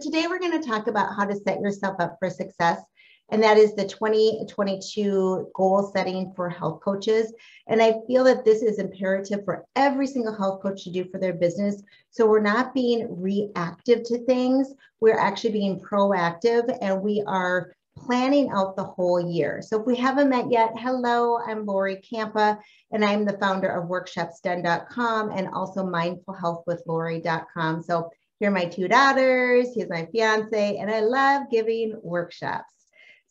Today, we're going to talk about how to set yourself up for success. And that is the 2022 goal setting for health coaches. And I feel that this is imperative for every single health coach to do for their business. So we're not being reactive to things, we're actually being proactive and we are planning out the whole year. So if we haven't met yet, hello, I'm Lori Kampa, and I'm the founder of workshopsdone.com and also mindfulhealthwithlori.com. So here are my two daughters, here's my fiance, and I love giving workshops.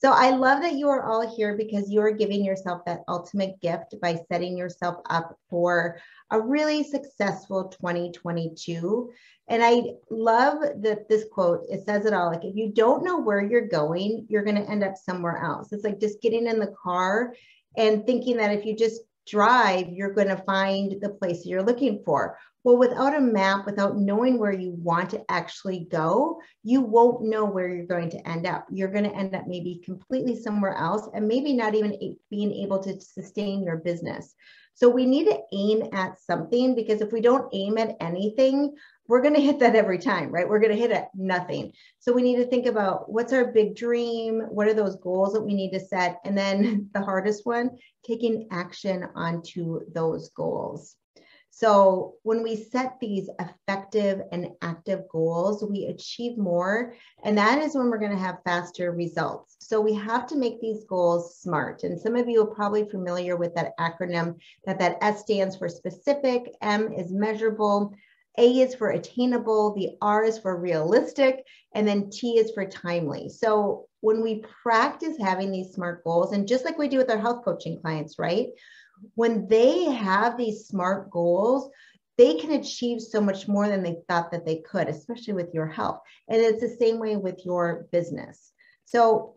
So I love that you are all here because you are giving yourself that ultimate gift by setting yourself up for a really successful 2022. And I love that this quote, it says it all. Like, if you don't know where you're going, you're going to end up somewhere else. It's like just getting in the car and thinking that if you just drive, you're going to find the place you're looking for. Well, without a map, without knowing where you want to actually go, you won't know where you're going to end up. You're going to end up maybe completely somewhere else and maybe not even being able to sustain your business. So we need to aim at something because if we don't aim at anything, we're going to hit that every time, right? We're going to hit at nothing. So we need to think about what's our big dream? What are those goals that we need to set? And then the hardest one, taking action onto those goals. So when we set these effective and active goals, we achieve more. And that is when we're going to have faster results. So we have to make these goals smart. And some of you are probably familiar with that acronym that that S stands for specific, M is measurable, A is for attainable, the R is for realistic, and then T is for timely. So when we practice having these smart goals, and just like we do with our health coaching clients, right? When they have these smart goals, they can achieve so much more than they thought that they could, especially with your health. And it's the same way with your business. So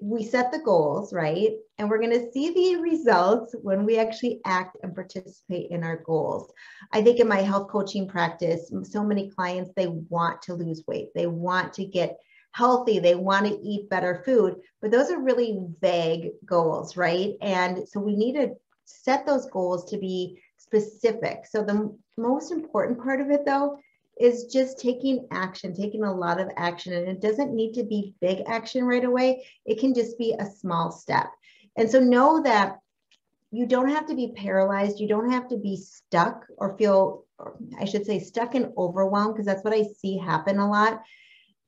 we set the goals, right? And we're going to see the results when we actually act and participate in our goals. I think in my health coaching practice, so many clients, they want to lose weight, they want to get healthy, they want to eat better food, but those are really vague goals, right? And so we need to set those goals to be specific. So the most important part of it though is just taking action, taking a lot of action. And it doesn't need to be big action right away. It can just be a small step. And so know that you don't have to be paralyzed. You don't have to be stuck or feel, or I should say, stuck and overwhelmed, because that's what I see happen a lot.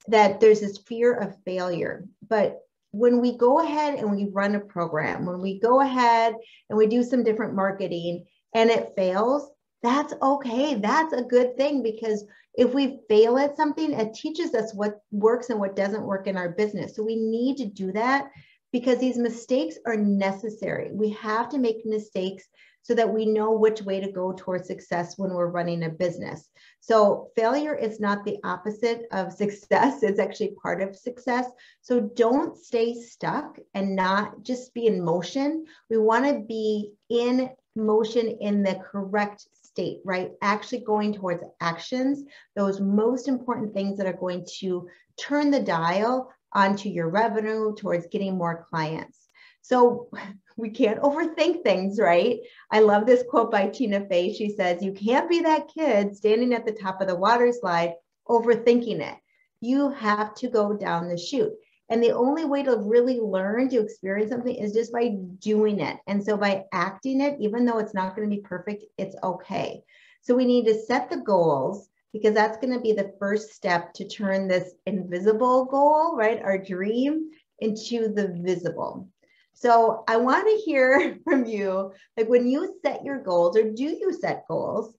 That there's this fear of failure. But when we go ahead and we run a program, when we go ahead and we do some different marketing and it fails, that's okay. That's a good thing because if we fail at something, it teaches us what works and what doesn't work in our business. So we need to do that because these mistakes are necessary. We have to make mistakes so that we know which way to go towards success when we're running a business. So failure is not the opposite of success, it's actually part of success. So don't stay stuck and not just be in motion. We want to be in motion in the correct state, right? Actually going towards actions, those most important things that are going to turn the dial onto your revenue towards getting more clients. So we can't overthink things, right? I love this quote by Tina Fey. She says, You can't be that kid standing at the top of the water slide overthinking it. You have to go down the chute. And the only way to really learn to experience something is just by doing it. And so by acting it, even though it's not going to be perfect, it's okay. So we need to set the goals because that's going to be the first step to turn this invisible goal, right? Our dream into the visible. So I want to hear from you, like when you set your goals, or do you set goals?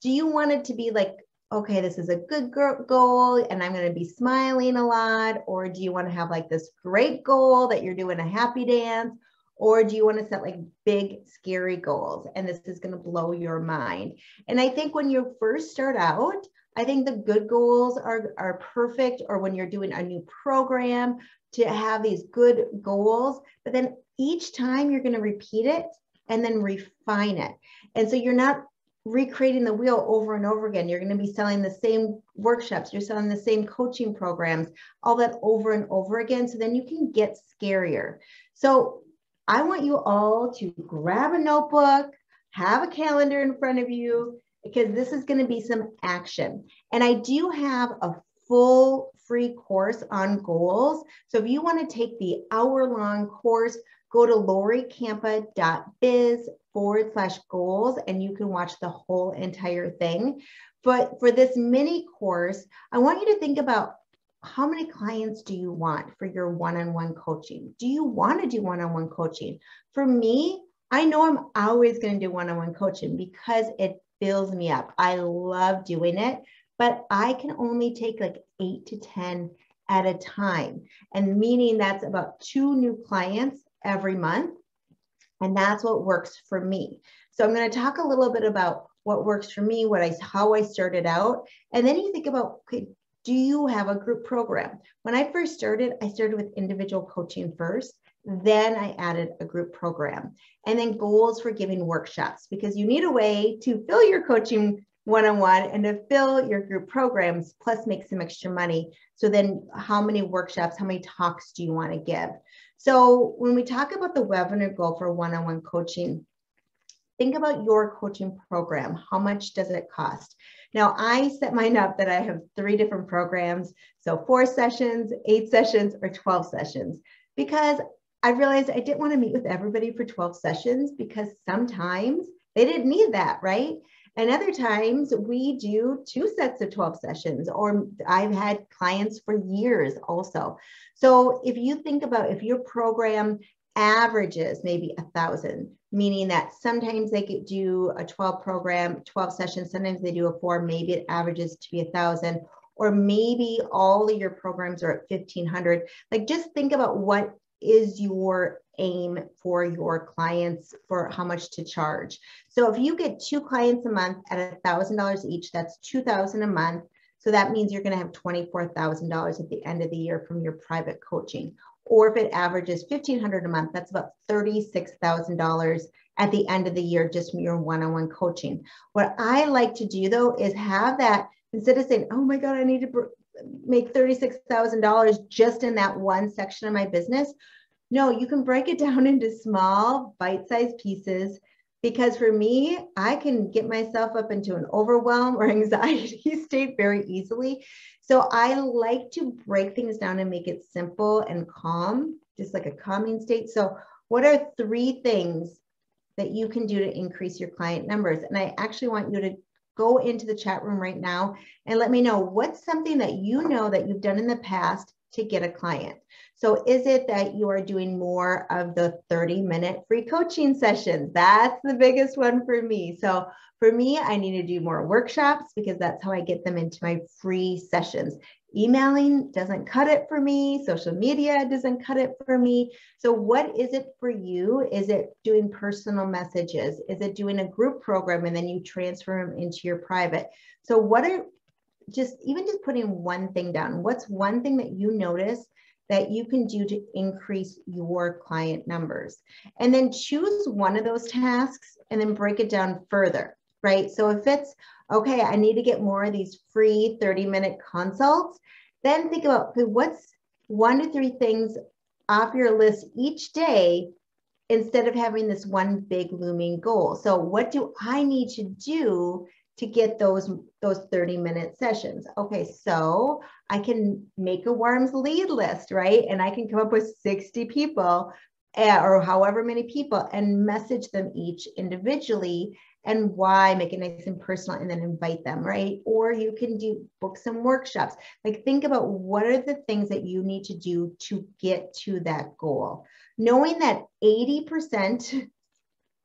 Do you want it to be like, okay, this is a good goal and I'm going to be smiling a lot? Or do you want to have like this great goal that you're doing a happy dance? Or do you want to set like big, scary goals? And this is going to blow your mind. And I think when you first start out, I think the good goals are, are perfect, or when you're doing a new program, to have these good goals. But then each time you're going to repeat it and then refine it. And so you're not recreating the wheel over and over again. You're going to be selling the same workshops, you're selling the same coaching programs, all that over and over again. So then you can get scarier. So I want you all to grab a notebook, have a calendar in front of you, because this is going to be some action. And I do have a full free course on goals. So if you want to take the hour long course, go to lorikampa.biz forward slash goals and you can watch the whole entire thing. But for this mini course, I want you to think about how many clients do you want for your one-on-one coaching? Do you want to do one-on-one coaching? For me, I know I'm always going to do one-on-one coaching because it fills me up. I love doing it, but I can only take like 8 to 10 at a time. And meaning that's about two new clients every month. And that's what works for me. So I'm going to talk a little bit about what works for me, what I how I started out. And then you think about okay, do you have a group program? When I first started, I started with individual coaching first. Then I added a group program and then goals for giving workshops because you need a way to fill your coaching one on one and to fill your group programs, plus make some extra money. So, then how many workshops, how many talks do you want to give? So, when we talk about the webinar goal for one on one coaching, think about your coaching program. How much does it cost? Now, I set mine up that I have three different programs. So, four sessions, eight sessions, or 12 sessions, because I realized I didn't want to meet with everybody for 12 sessions because sometimes they didn't need that, right? And other times we do two sets of 12 sessions, or I've had clients for years also. So if you think about if your program averages maybe a thousand, meaning that sometimes they could do a 12 program, 12 sessions, sometimes they do a four, maybe it averages to be a thousand, or maybe all of your programs are at 1500. Like just think about what is your aim for your clients for how much to charge. So if you get two clients a month at a thousand dollars each, that's 2000 a month. So that means you're going to have $24,000 at the end of the year from your private coaching or if it averages 1500 a month, that's about $36,000 at the end of the year, just from your one-on-one coaching. What I like to do though, is have that instead of saying, oh my God, I need to make $36,000 just in that one section of my business. No, you can break it down into small bite-sized pieces because for me, I can get myself up into an overwhelm or anxiety state very easily. So I like to break things down and make it simple and calm, just like a calming state. So, what are three things that you can do to increase your client numbers? And I actually want you to go into the chat room right now and let me know what's something that you know that you've done in the past to get a client. So is it that you are doing more of the 30 minute free coaching sessions? That's the biggest one for me. So for me, I need to do more workshops because that's how I get them into my free sessions. Emailing doesn't cut it for me. Social media doesn't cut it for me. So, what is it for you? Is it doing personal messages? Is it doing a group program and then you transfer them into your private? So, what are just even just putting one thing down? What's one thing that you notice that you can do to increase your client numbers? And then choose one of those tasks and then break it down further right? So if it's, okay, I need to get more of these free 30 minute consults, then think about okay, what's one to three things off your list each day instead of having this one big looming goal. So what do I need to do to get those those 30 minute sessions? Okay, so I can make a warms lead list, right? And I can come up with 60 people uh, or however many people and message them each individually and why make it nice and personal and then invite them right or you can do book some workshops like think about what are the things that you need to do to get to that goal knowing that 80%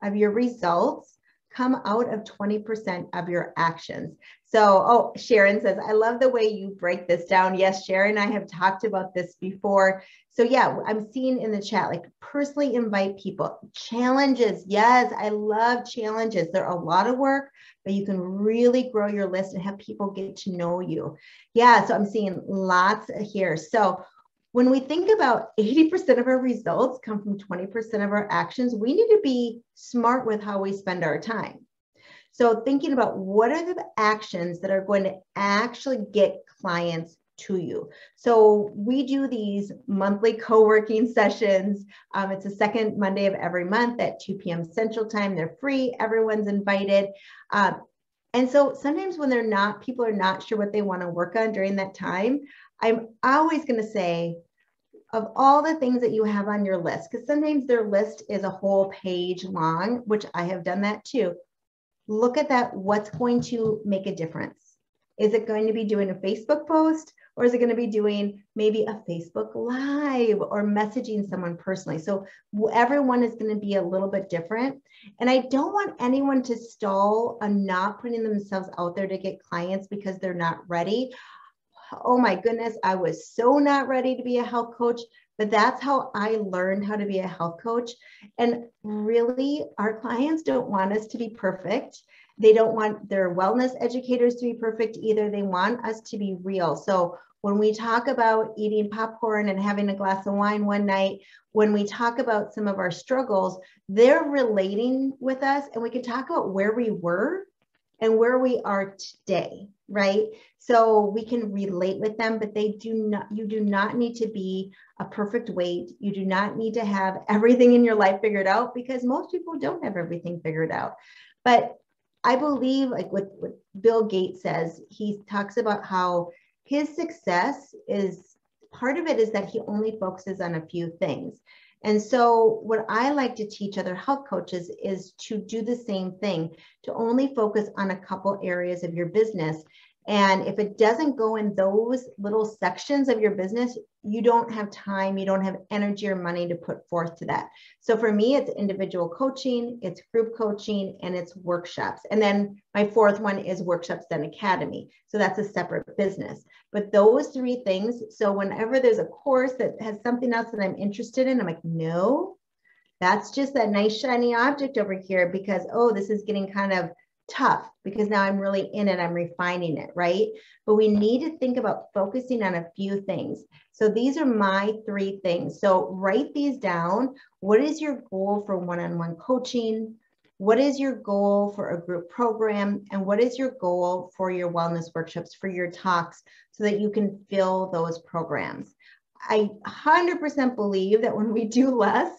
of your results come out of 20% of your actions. So, oh, Sharon says, I love the way you break this down. Yes, Sharon I have talked about this before. So, yeah, I'm seeing in the chat, like personally invite people. Challenges. Yes, I love challenges. They're a lot of work, but you can really grow your list and have people get to know you. Yeah, so I'm seeing lots here. So, when we think about 80% of our results come from 20% of our actions, we need to be smart with how we spend our time. So, thinking about what are the actions that are going to actually get clients to you. So, we do these monthly co working sessions. Um, it's the second Monday of every month at 2 p.m. Central Time. They're free, everyone's invited. Um, And so sometimes when they're not, people are not sure what they want to work on during that time, I'm always going to say, of all the things that you have on your list, because sometimes their list is a whole page long, which I have done that too. Look at that. What's going to make a difference? Is it going to be doing a Facebook post or is it going to be doing maybe a Facebook Live or messaging someone personally? So everyone is going to be a little bit different. And I don't want anyone to stall on not putting themselves out there to get clients because they're not ready oh my goodness, I was so not ready to be a health coach. But that's how I learned how to be a health coach. And really, our clients don't want us to be perfect. They don't want their wellness educators to be perfect either. They want us to be real. So when we talk about eating popcorn and having a glass of wine one night, when we talk about some of our struggles, they're relating with us and we can talk about where we were and where we are today, right? So we can relate with them, but they do not, you do not need to be a perfect weight. You do not need to have everything in your life figured out because most people don't have everything figured out. But I believe, like what, what Bill Gates says, he talks about how his success is part of it is that he only focuses on a few things. And so, what I like to teach other health coaches is to do the same thing, to only focus on a couple areas of your business and if it doesn't go in those little sections of your business, you don't have time, you don't have energy or money to put forth to that. So for me, it's individual coaching, it's group coaching, and it's workshops. And then my fourth one is Workshops Done Academy. So that's a separate business. But those three things, so whenever there's a course that has something else that I'm interested in, I'm like, no, that's just that nice shiny object over here because, oh, this is getting kind of tough because now I'm really in it, I'm refining it, right? But we need to think about focusing on a few things. So these are my three things. So write these down. What is your goal for one on one coaching? What is your goal for a group program? And what is your goal for your wellness workshops, for your talks, so that you can fill those programs? I 100% believe that when we do less,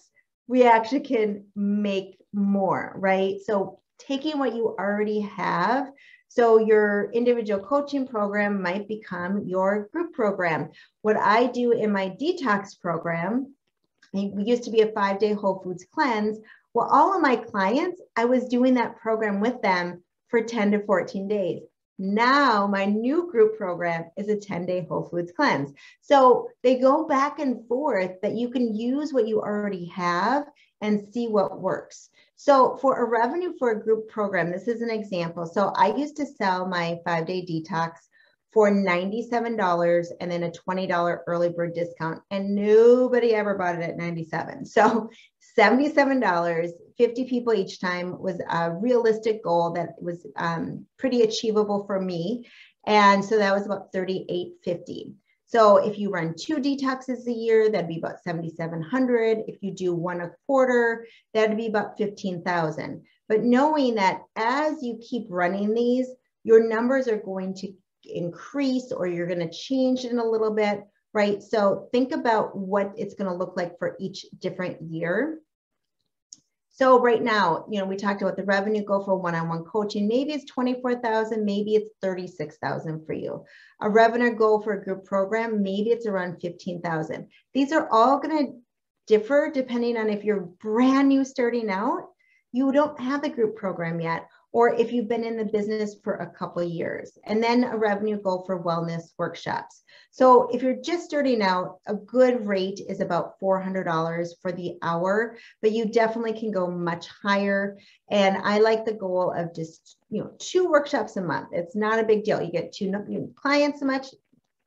we actually can make more, right? So taking what you already have. So your individual coaching program might become your group program. What I do in my detox program, we used to be a five day whole foods cleanse. Well, all of my clients, I was doing that program with them for 10 to 14 days. Now, my new group program is a 10 day whole foods cleanse. So they go back and forth that you can use what you already have and see what works. So for a revenue for a group program, this is an example. So I used to sell my five day detox for $97 and then a $20 early bird discount and nobody ever bought it at 97. So $77, 50 people each time was a realistic goal that was um, pretty achievable for me. And so that was about 38.50. So if you run two detoxes a year, that'd be about 7,700. If you do one a quarter, that'd be about 15,000. But knowing that as you keep running these, your numbers are going to increase or you're going to change in a little bit, right? So think about what it's going to look like for each different year. So right now, you know, we talked about the revenue goal for one-on-one coaching. Maybe it's 24,000, maybe it's 36,000 for you. A revenue goal for a group program, maybe it's around 15,000. These are all going to differ depending on if you're brand new starting out, you don't have the group program yet, or if you've been in the business for a couple years, and then a revenue goal for wellness workshops. So if you're just starting out, a good rate is about $400 for the hour, but you definitely can go much higher. And I like the goal of just, you know, two workshops a month. It's not a big deal. You get two new clients a month,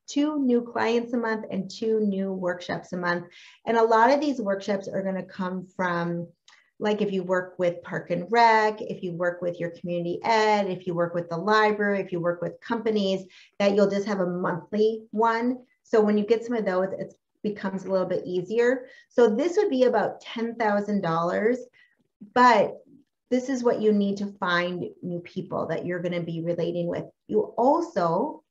two new clients a month and two new workshops a month. And a lot of these workshops are going to come from like if you work with Park and Rec, if you work with your community ed, if you work with the library, if you work with companies, that you'll just have a monthly one. So when you get some of those, it becomes a little bit easier. So this would be about $10,000, but this is what you need to find new people that you're going to be relating with. You also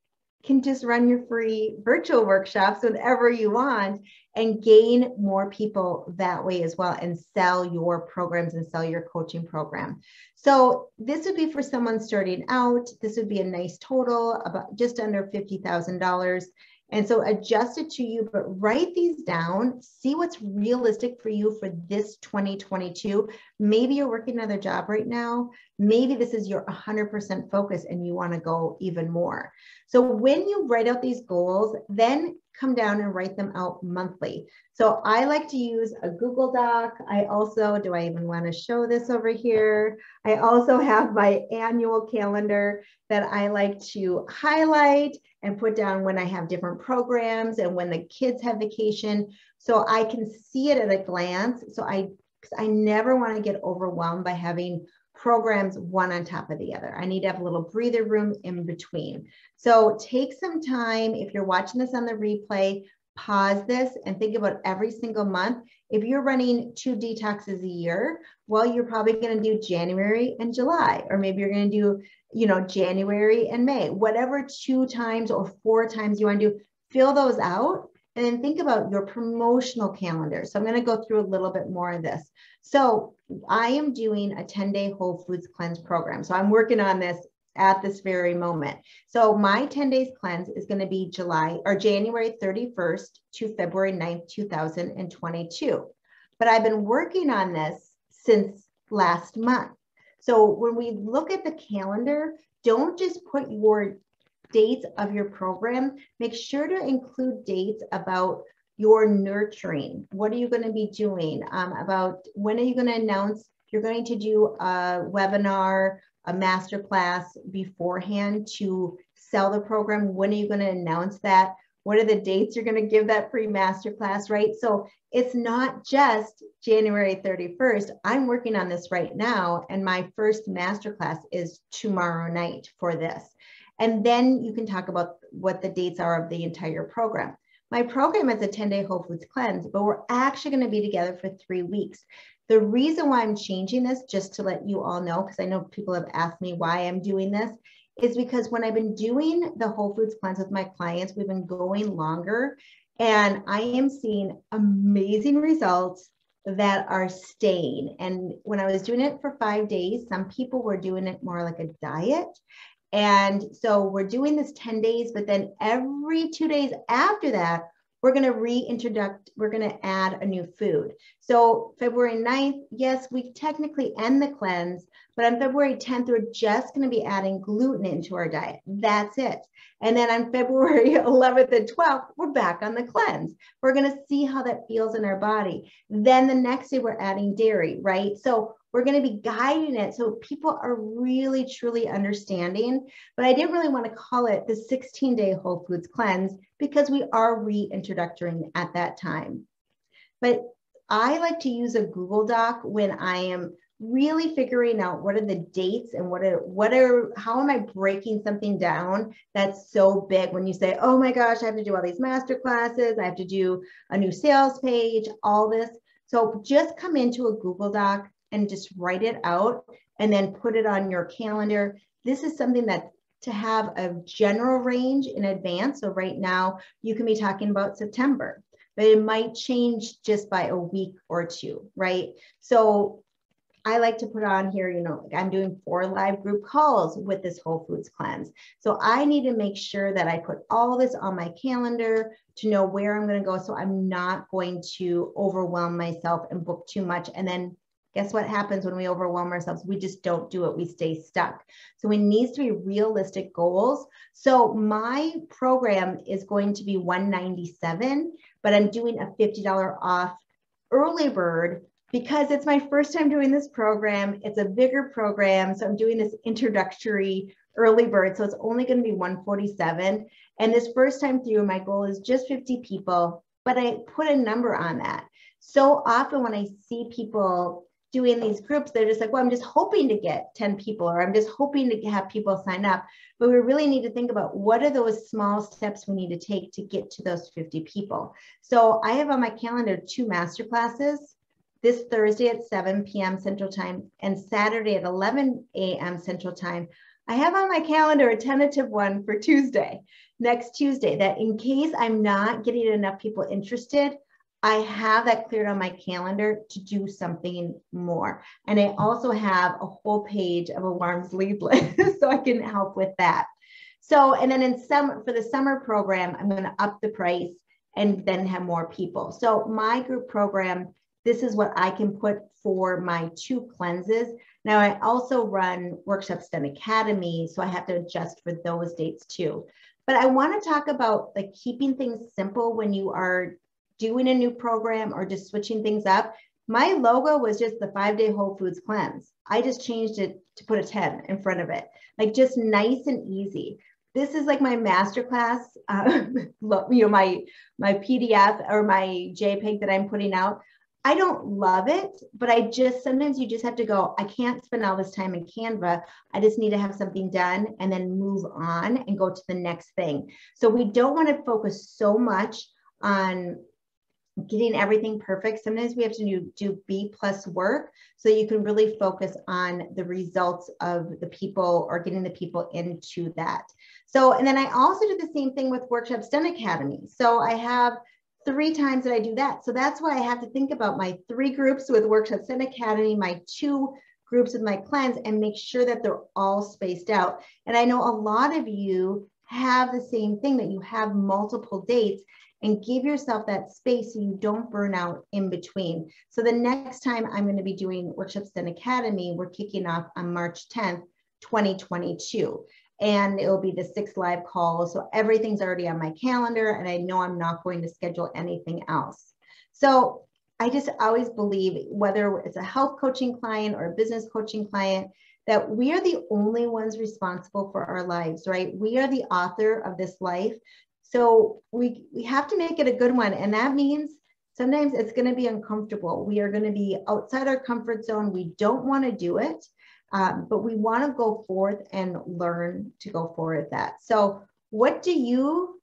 can just run your free virtual workshops whenever you want and gain more people that way as well and sell your programs and sell your coaching program. So this would be for someone starting out. This would be a nice total about just under $50,000. And so adjust it to you, but write these down, see what's realistic for you for this 2022. Maybe you're working another job right now. Maybe this is your 100% focus and you want to go even more. So when you write out these goals, then come down and write them out monthly. So I like to use a Google Doc. I also, do I even want to show this over here? I also have my annual calendar that I like to highlight and put down when I have different programs and when the kids have vacation. So I can see it at a glance. So I, I never want to get overwhelmed by having programs one on top of the other. I need to have a little breather room in between. So take some time. If you're watching this on the replay, pause this and think about every single month. If you're running two detoxes a year, well, you're probably going to do January and July, or maybe you're going to do, you know, January and May, whatever two times or four times you want to do, fill those out and then think about your promotional calendar. So I'm going to go through a little bit more of this. So I am doing a 10 day Whole Foods cleanse program. So I'm working on this at this very moment. So my 10 days cleanse is going to be July or January 31st to February 9th, 2022. But I've been working on this since last month. So when we look at the calendar, don't just put your dates of your program. Make sure to include dates about your nurturing. What are you going to be doing? Um, about when are you going to announce you're going to do a webinar, a master class beforehand to sell the program? When are you going to announce that? What are the dates you're going to give that free master class, right? So it's not just January 31st. I'm working on this right now, and my first master class is tomorrow night for this. And then you can talk about what the dates are of the entire program. My program is a 10 day Whole Foods cleanse, but we're actually going to be together for three weeks. The reason why I'm changing this, just to let you all know, because I know people have asked me why I'm doing this, is because when I've been doing the Whole Foods cleanse with my clients, we've been going longer and I am seeing amazing results that are staying. And when I was doing it for five days, some people were doing it more like a diet. And so we're doing this 10 days, but then every two days after that, we're going to reintroduce, we're going to add a new food. So February 9th, yes, we technically end the cleanse, but on February 10th, we're just going to be adding gluten into our diet. That's it. And then on February 11th and 12th, we're back on the cleanse. We're going to see how that feels in our body. Then the next day, we're adding dairy, right? So we're going to be guiding it so people are really truly understanding. But I didn't really want to call it the 16 day Whole Foods cleanse because we are reintroducing at that time. But I like to use a Google Doc when I am really figuring out what are the dates and what are what are how am I breaking something down that's so big when you say, oh my gosh, I have to do all these master classes, I have to do a new sales page, all this. So just come into a Google Doc and just write it out and then put it on your calendar. This is something that to have a general range in advance. So right now you can be talking about September, but it might change just by a week or two, right? So I like to put on here, you know, I'm doing four live group calls with this Whole Foods cleanse. So I need to make sure that I put all this on my calendar to know where I'm going to go. So I'm not going to overwhelm myself and book too much and then Guess what happens when we overwhelm ourselves? We just don't do it. We stay stuck. So it needs to be realistic goals. So my program is going to be 197, but I'm doing a $50 off early bird because it's my first time doing this program. It's a bigger program. So I'm doing this introductory early bird. So it's only going to be 147. And this first time through, my goal is just 50 people, but I put a number on that. So often when I see people doing these groups, they're just like, well, I'm just hoping to get 10 people or I'm just hoping to have people sign up. But we really need to think about what are those small steps we need to take to get to those 50 people. So I have on my calendar two master classes this Thursday at 7 p.m. Central Time and Saturday at 11 a.m. Central Time. I have on my calendar a tentative one for Tuesday, next Tuesday, that in case I'm not getting enough people interested, I have that cleared on my calendar to do something more. And I also have a whole page of alarms lead list so I can help with that. So, and then in some for the summer program, I'm going to up the price and then have more people. So my group program, this is what I can put for my two cleanses. Now I also run workshops Done Academy, so I have to adjust for those dates too. But I want to talk about like keeping things simple when you are doing a new program or just switching things up. My logo was just the five day Whole Foods cleanse. I just changed it to put a 10 in front of it, like just nice and easy. This is like my masterclass, uh, you know, my my PDF or my JPEG that I'm putting out. I don't love it, but I just sometimes you just have to go, I can't spend all this time in Canva. I just need to have something done and then move on and go to the next thing. So we don't want to focus so much on getting everything perfect. Sometimes we have to do, do B plus work so you can really focus on the results of the people or getting the people into that. So, and then I also do the same thing with Workshops Done Academy. So I have three times that I do that. So that's why I have to think about my three groups with Workshops Done Academy, my two groups with my cleanse and make sure that they're all spaced out. And I know a lot of you have the same thing that you have multiple dates and give yourself that space so you don't burn out in between. So the next time I'm going to be doing workshops Done Academy, we're kicking off on March 10th, 2022. And it will be the six live calls. So everything's already on my calendar, and I know I'm not going to schedule anything else. So I just always believe, whether it's a health coaching client or a business coaching client, that we are the only ones responsible for our lives, right? We are the author of this life. So we, we have to make it a good one. And that means sometimes it's going to be uncomfortable. We are going to be outside our comfort zone. We don't want to do it, um, but we want to go forth and learn to go forward that. So, what do you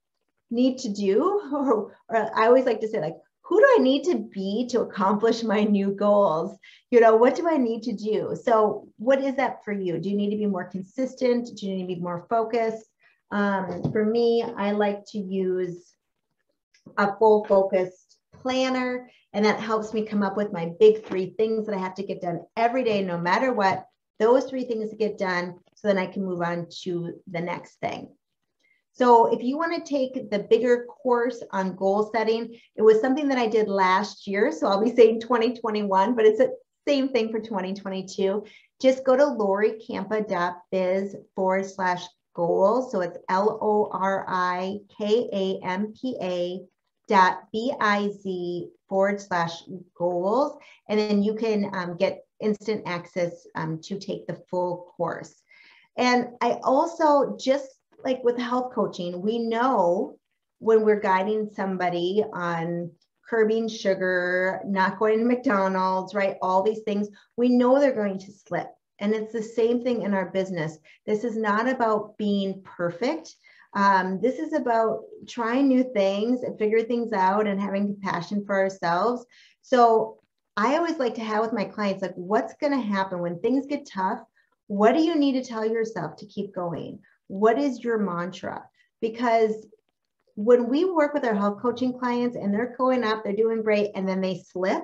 need to do? Or, or I always like to say, like, who do I need to be to accomplish my new goals? You know, what do I need to do? So, what is that for you? Do you need to be more consistent? Do you need to be more focused? Um, for me, I like to use a full focused planner, and that helps me come up with my big three things that I have to get done every day, no matter what. Those three things to get done, so then I can move on to the next thing. So if you want to take the bigger course on goal setting, it was something that I did last year. So I'll be saying 2021, but it's the same thing for 2022. Just go to lorikampa.biz forward slash goals. So it's L O R I K A M P A dot B I Z forward slash goals. And then you can um, get instant access um, to take the full course. And I also, just like with health coaching, we know when we're guiding somebody on curbing sugar, not going to McDonald's, right? All these things, we know they're going to slip. And it's the same thing in our business. This is not about being perfect. Um, this is about trying new things and figure things out and having compassion for ourselves. So I always like to have with my clients, like, what's going to happen when things get tough? What do you need to tell yourself to keep going? What is your mantra? Because when we work with our health coaching clients and they're going up, they're doing great, and then they slip,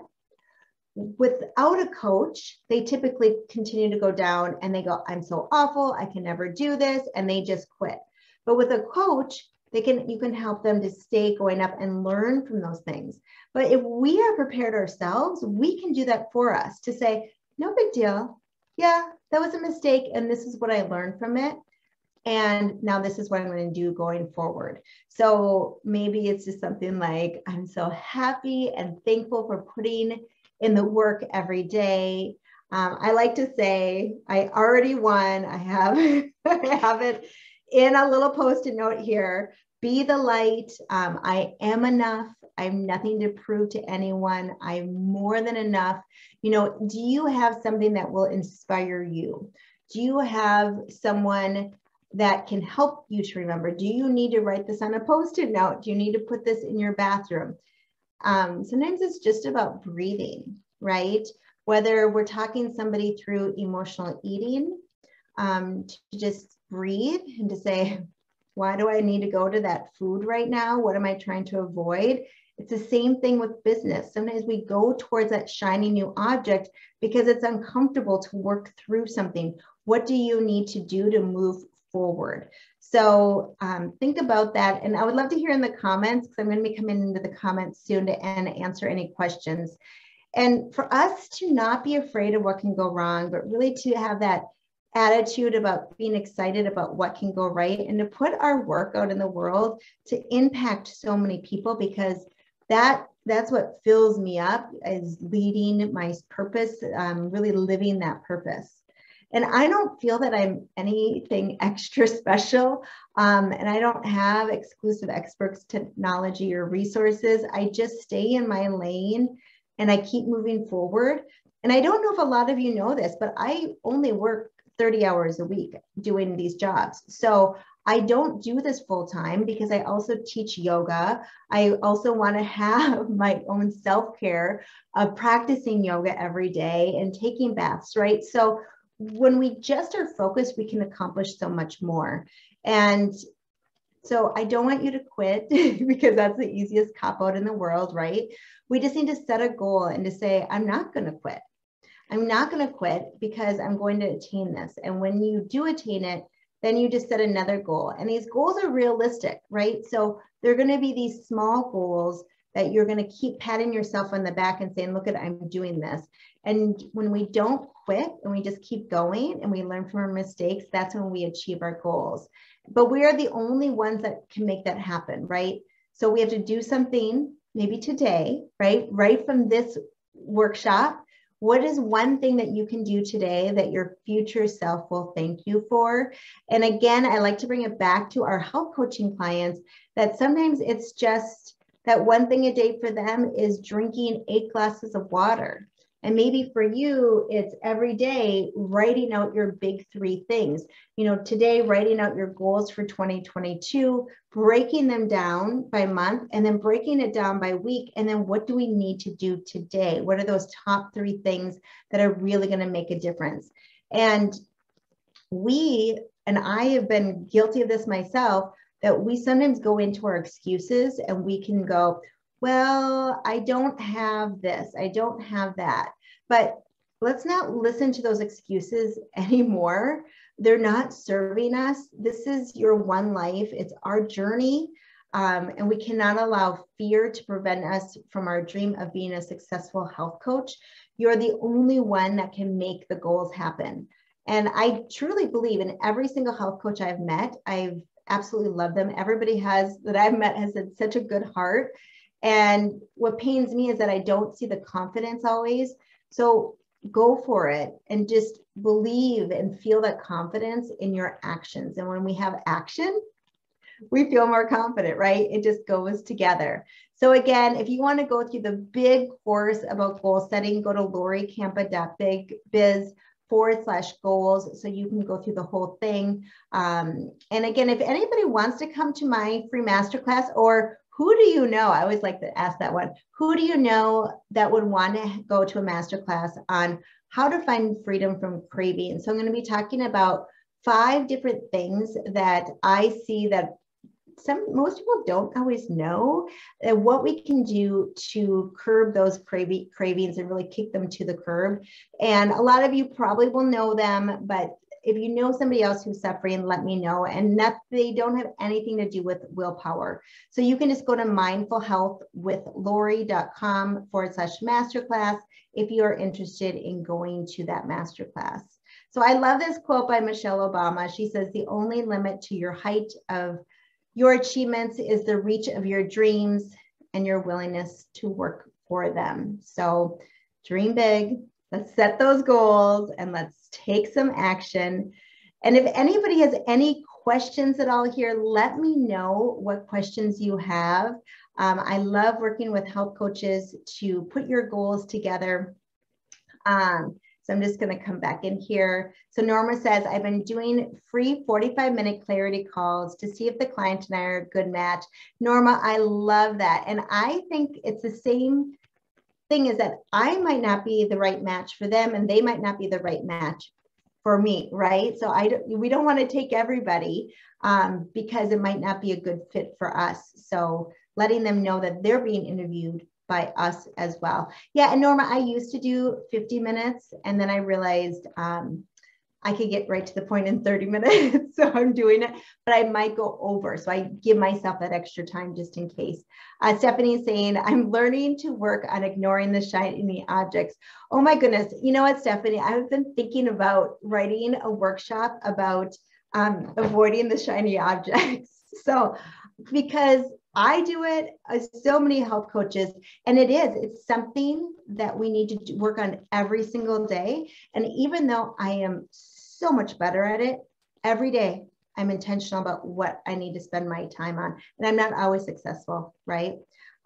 without a coach, they typically continue to go down and they go, I'm so awful, I can never do this, and they just quit. But with a coach, they can you can help them to stay going up and learn from those things. But if we are prepared ourselves, we can do that for us to say, no big deal. Yeah, that was a mistake, and this is what I learned from it. And now this is what I'm going to do going forward. So maybe it's just something like, I'm so happy and thankful for putting in the work every day. Um, I like to say I already won. I have I have it in a little post-it note here. Be the light. Um, I am enough. I have nothing to prove to anyone. I'm more than enough. You know, do you have something that will inspire you? Do you have someone that can help you to remember? Do you need to write this on a post it note? Do you need to put this in your bathroom? Um, sometimes it's just about breathing, right? Whether we're talking somebody through emotional eating, um, to just breathe and to say, why do I need to go to that food right now? What am I trying to avoid? It's the same thing with business. Sometimes we go towards that shiny new object because it's uncomfortable to work through something. What do you need to do to move forward? So um, think about that. And I would love to hear in the comments because I'm going to be coming into the comments soon to and answer any questions. And for us to not be afraid of what can go wrong, but really to have that attitude about being excited about what can go right and to put our work out in the world to impact so many people because that that's what fills me up is leading my purpose um, really living that purpose. And i don't feel that i'm anything extra special um, and i don't have exclusive experts technology or resources. I just stay in my lane and i keep moving forward. And i don't know if a lot of you know this but i only work 30 hours a week doing these jobs so I don't do this full time because I also teach yoga. I also want to have my own self care of practicing yoga every day and taking baths, right? So when we just are focused, we can accomplish so much more. And so I don't want you to quit because that's the easiest cop out in the world, right? We just need to set a goal and to say, I'm not going to quit. I'm not going to quit because I'm going to attain this. And when you do attain it, then you just set another goal. And these goals are realistic, right? So they're going to be these small goals that you're going to keep patting yourself on the back and saying, look at, I'm doing this. And when we don't quit and we just keep going and we learn from our mistakes, that's when we achieve our goals. But we are the only ones that can make that happen, right? So we have to do something maybe today, right? Right from this workshop what is one thing that you can do today that your future self will thank you for? And again, I like to bring it back to our health coaching clients that sometimes it's just that one thing a day for them is drinking eight glasses of water. And maybe for you, it's every day writing out your big three things. You know, today, writing out your goals for 2022, breaking them down by month, and then breaking it down by week. And then what do we need to do today? What are those top three things that are really going to make a difference? And we, and I have been guilty of this myself, that we sometimes go into our excuses and we can go, well, I don't have this, I don't have that. But let's not listen to those excuses anymore. They're not serving us. This is your one life, it's our journey. Um, and we cannot allow fear to prevent us from our dream of being a successful health coach. You're the only one that can make the goals happen. And I truly believe in every single health coach I've met, I've absolutely loved them. Everybody has that I've met has had such a good heart and what pains me is that I don't see the confidence always. So go for it and just believe and feel that confidence in your actions. And when we have action, we feel more confident, right? It just goes together. So again, if you want to go through the big course about goal setting, go to lorikampa.biz forward slash goals so you can go through the whole thing. Um, and again, if anybody wants to come to my free masterclass or who do you know? I always like to ask that one. Who do you know that would want to go to a masterclass on how to find freedom from craving? So I'm going to be talking about five different things that I see that some most people don't always know what we can do to curb those craving, cravings and really kick them to the curb. And a lot of you probably will know them, but if you know somebody else who's suffering, let me know. And that they don't have anything to do with willpower. So you can just go to mindfulhealthwithlori.com forward slash masterclass if you are interested in going to that masterclass. So I love this quote by Michelle Obama. She says, the only limit to your height of your achievements is the reach of your dreams and your willingness to work for them. So dream big, Let's set those goals and let's take some action. And if anybody has any questions at all here, let me know what questions you have. Um, I love working with health coaches to put your goals together. Um, so I'm just going to come back in here. So Norma says, I've been doing free 45 minute clarity calls to see if the client and I are a good match. Norma, I love that. And I think it's the same thing is that I might not be the right match for them and they might not be the right match for me, right? So I don't, we don't want to take everybody um, because it might not be a good fit for us. So letting them know that they're being interviewed by us as well. Yeah, and Norma, I used to do 50 minutes, and then I realized um, I could get right to the point in 30 minutes. so I'm doing it, but I might go over. So I give myself that extra time just in case. Uh, Stephanie is saying, I'm learning to work on ignoring the shiny objects. Oh my goodness. You know what, Stephanie? I've been thinking about writing a workshop about um, avoiding the shiny objects. So, because I do it, uh, so many health coaches, and it is, it's something that we need to work on every single day. And even though I am much better at it every day. I'm intentional about what I need to spend my time on, and I'm not always successful, right?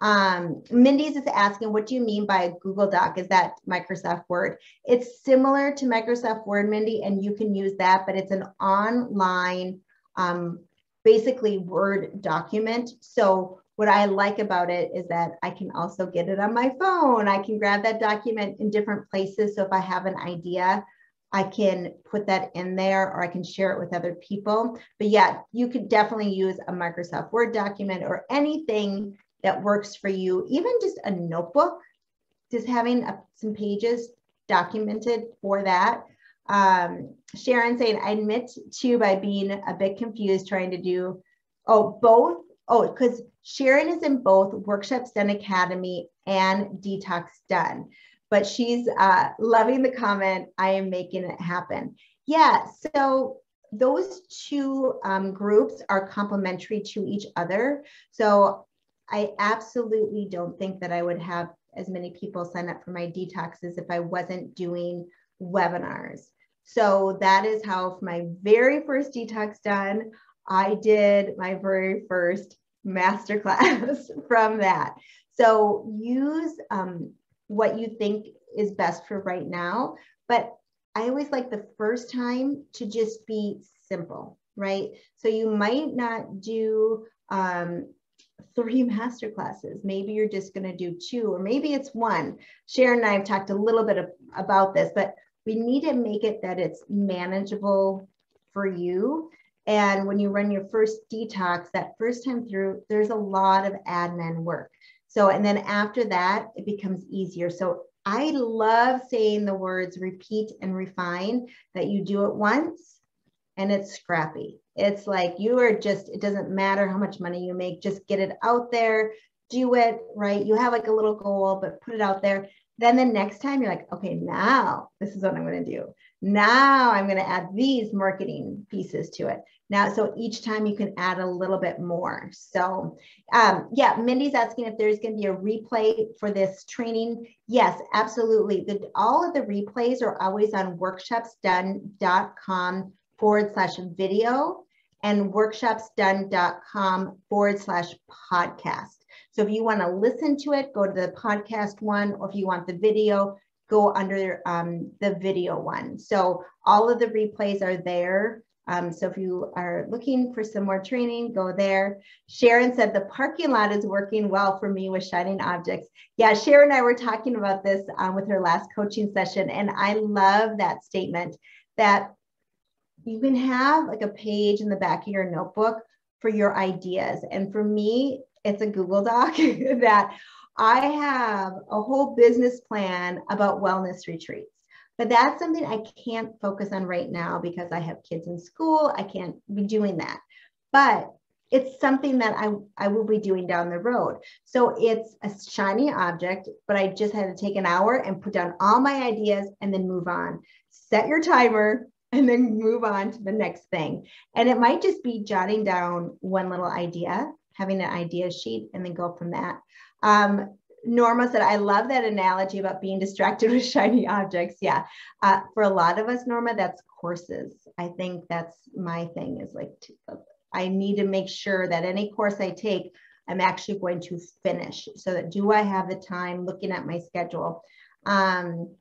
Um, Mindy's is asking, what do you mean by Google Doc? Is that Microsoft Word? It's similar to Microsoft Word, Mindy, and you can use that, but it's an online, um, basically Word document. So what I like about it is that I can also get it on my phone. I can grab that document in different places. So if I have an idea, I can put that in there or I can share it with other people. But yeah, you could definitely use a Microsoft Word document or anything that works for you, even just a notebook, just having a, some pages documented for that. Um, Sharon saying, I admit to by being a bit confused trying to do, oh, both. Oh, because Sharon is in both Workshops Done Academy and Detox Done but she's uh, loving the comment. I am making it happen. Yeah. So those two um, groups are complementary to each other. So I absolutely don't think that I would have as many people sign up for my detoxes if I wasn't doing webinars. So that is how my very first detox done, I did my very first masterclass from that. So use um, what you think is best for right now. But I always like the first time to just be simple, right? So you might not do um, three master classes. Maybe you're just going to do two, or maybe it's one. Sharon and I have talked a little bit of, about this, but we need to make it that it's manageable for you. And when you run your first detox, that first time through, there's a lot of admin work. So, and then after that, it becomes easier. So I love saying the words repeat and refine that you do it once and it's scrappy. It's like you are just, it doesn't matter how much money you make, just get it out there, do it, right? You have like a little goal, but put it out there. Then the next time you're like, okay, now this is what I'm going to do. Now I'm going to add these marketing pieces to it. Now, so each time you can add a little bit more. So um, yeah, Mindy's asking if there's going to be a replay for this training. Yes, absolutely. The, all of the replays are always on workshopsdone.com forward slash video and workshopsdone.com forward slash podcast. So if you want to listen to it, go to the podcast one, or if you want the video, go under um, the video one. So all of the replays are there. Um, so if you are looking for some more training, go there. Sharon said the parking lot is working well for me with shining objects. Yeah, Sharon and I were talking about this um, with her last coaching session, and I love that statement that you can have like a page in the back of your notebook for your ideas. And for me, it's a Google Doc that I have a whole business plan about wellness retreats. But that's something I can't focus on right now because I have kids in school. I can't be doing that. But it's something that I, I will be doing down the road. So it's a shiny object, but I just had to take an hour and put down all my ideas and then move on. Set your timer and then move on to the next thing. And it might just be jotting down one little idea, having an idea sheet, and then go from that. Um, Norma said, I love that analogy about being distracted with shiny objects. Yeah. Uh, for a lot of us, Norma, that's courses. I think that's my thing is like, to, I need to make sure that any course I take, I'm actually going to finish. So that do I have the time looking at my schedule? Um,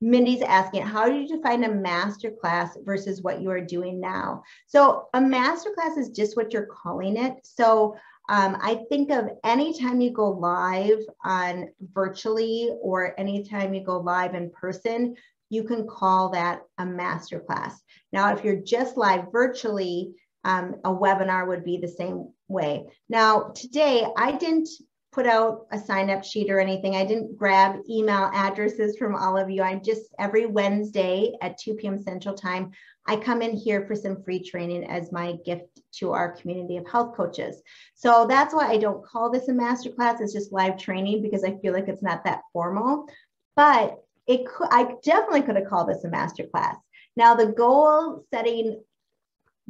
Mindy's asking, how do you define a master class versus what you are doing now? So a master class is just what you're calling it. So um, I think of anytime you go live on virtually or anytime you go live in person, you can call that a masterclass. Now, if you're just live virtually, um, a webinar would be the same way. Now, today I didn't put out a sign up sheet or anything. I didn't grab email addresses from all of you. I'm just every Wednesday at 2 p.m. Central Time, I come in here for some free training as my gift to our community of health coaches. So that's why I don't call this a masterclass. It's just live training because I feel like it's not that formal. But it could, I definitely could have called this a masterclass. Now the goal setting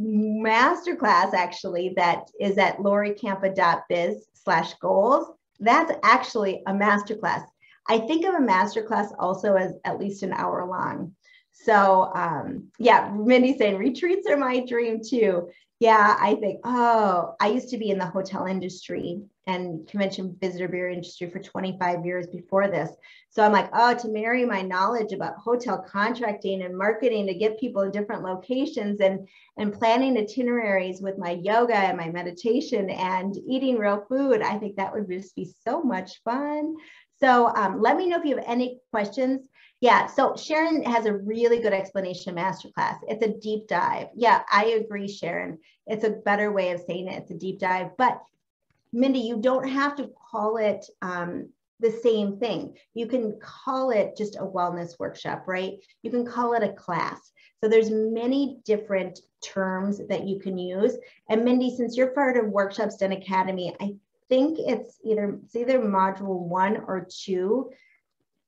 masterclass actually that is at lorikampa.biz slash goals. That's actually a masterclass. I think of a masterclass also as at least an hour long. So um, yeah, Mindy saying retreats are my dream too. Yeah, I think, oh, I used to be in the hotel industry and convention visitor bureau industry for 25 years before this. So I'm like, oh, to marry my knowledge about hotel contracting and marketing to get people in different locations and, and planning itineraries with my yoga and my meditation and eating real food, I think that would just be so much fun. So um, let me know if you have any questions. Yeah, so Sharon has a really good explanation masterclass. It's a deep dive. Yeah, I agree, Sharon. It's a better way of saying it. It's a deep dive. But Mindy, you don't have to call it um, the same thing. You can call it just a wellness workshop, right? You can call it a class. So there's many different terms that you can use. And Mindy, since you're part of Workshops Done Academy, I think it's either it's either module one or two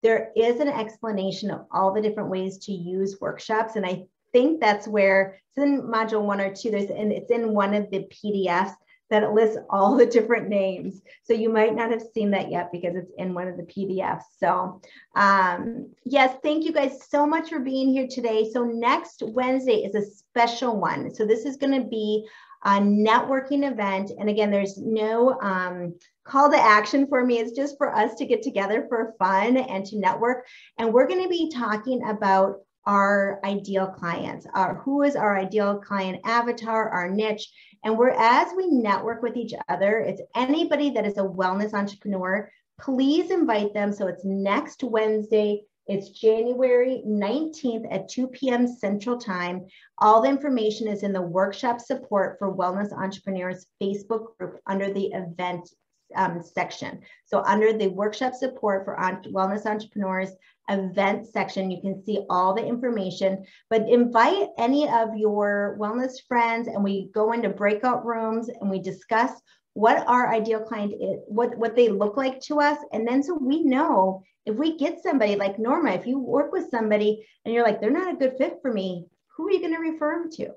there is an explanation of all the different ways to use workshops. And I think that's where it's in module one or two, there's and it's in one of the PDFs that it lists all the different names. So you might not have seen that yet because it's in one of the PDFs. So um, yes, thank you guys so much for being here today. So next Wednesday is a special one. So this is gonna be a networking event. And again, there's no um, call to action for me. It's just for us to get together for fun and to network. And we're going to be talking about our ideal clients, our, who is our ideal client avatar, our niche. And we're as we network with each other, it's anybody that is a wellness entrepreneur, please invite them. So it's next Wednesday, it's January 19th at 2 p.m. Central Time. All the information is in the workshop support for wellness entrepreneurs Facebook group under the event um, section. So under the workshop support for on wellness entrepreneurs event section, you can see all the information, but invite any of your wellness friends and we go into breakout rooms and we discuss what our ideal client is, what, what they look like to us. And then so we know if we get somebody like Norma, if you work with somebody and you're like, they're not a good fit for me, who are you going to refer them to?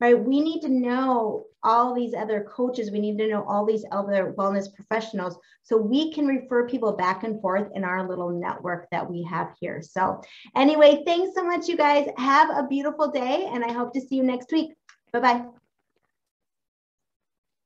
Right? We need to know all these other coaches. We need to know all these other wellness professionals so we can refer people back and forth in our little network that we have here. So, anyway, thanks so much, you guys. Have a beautiful day, and I hope to see you next week. Bye bye.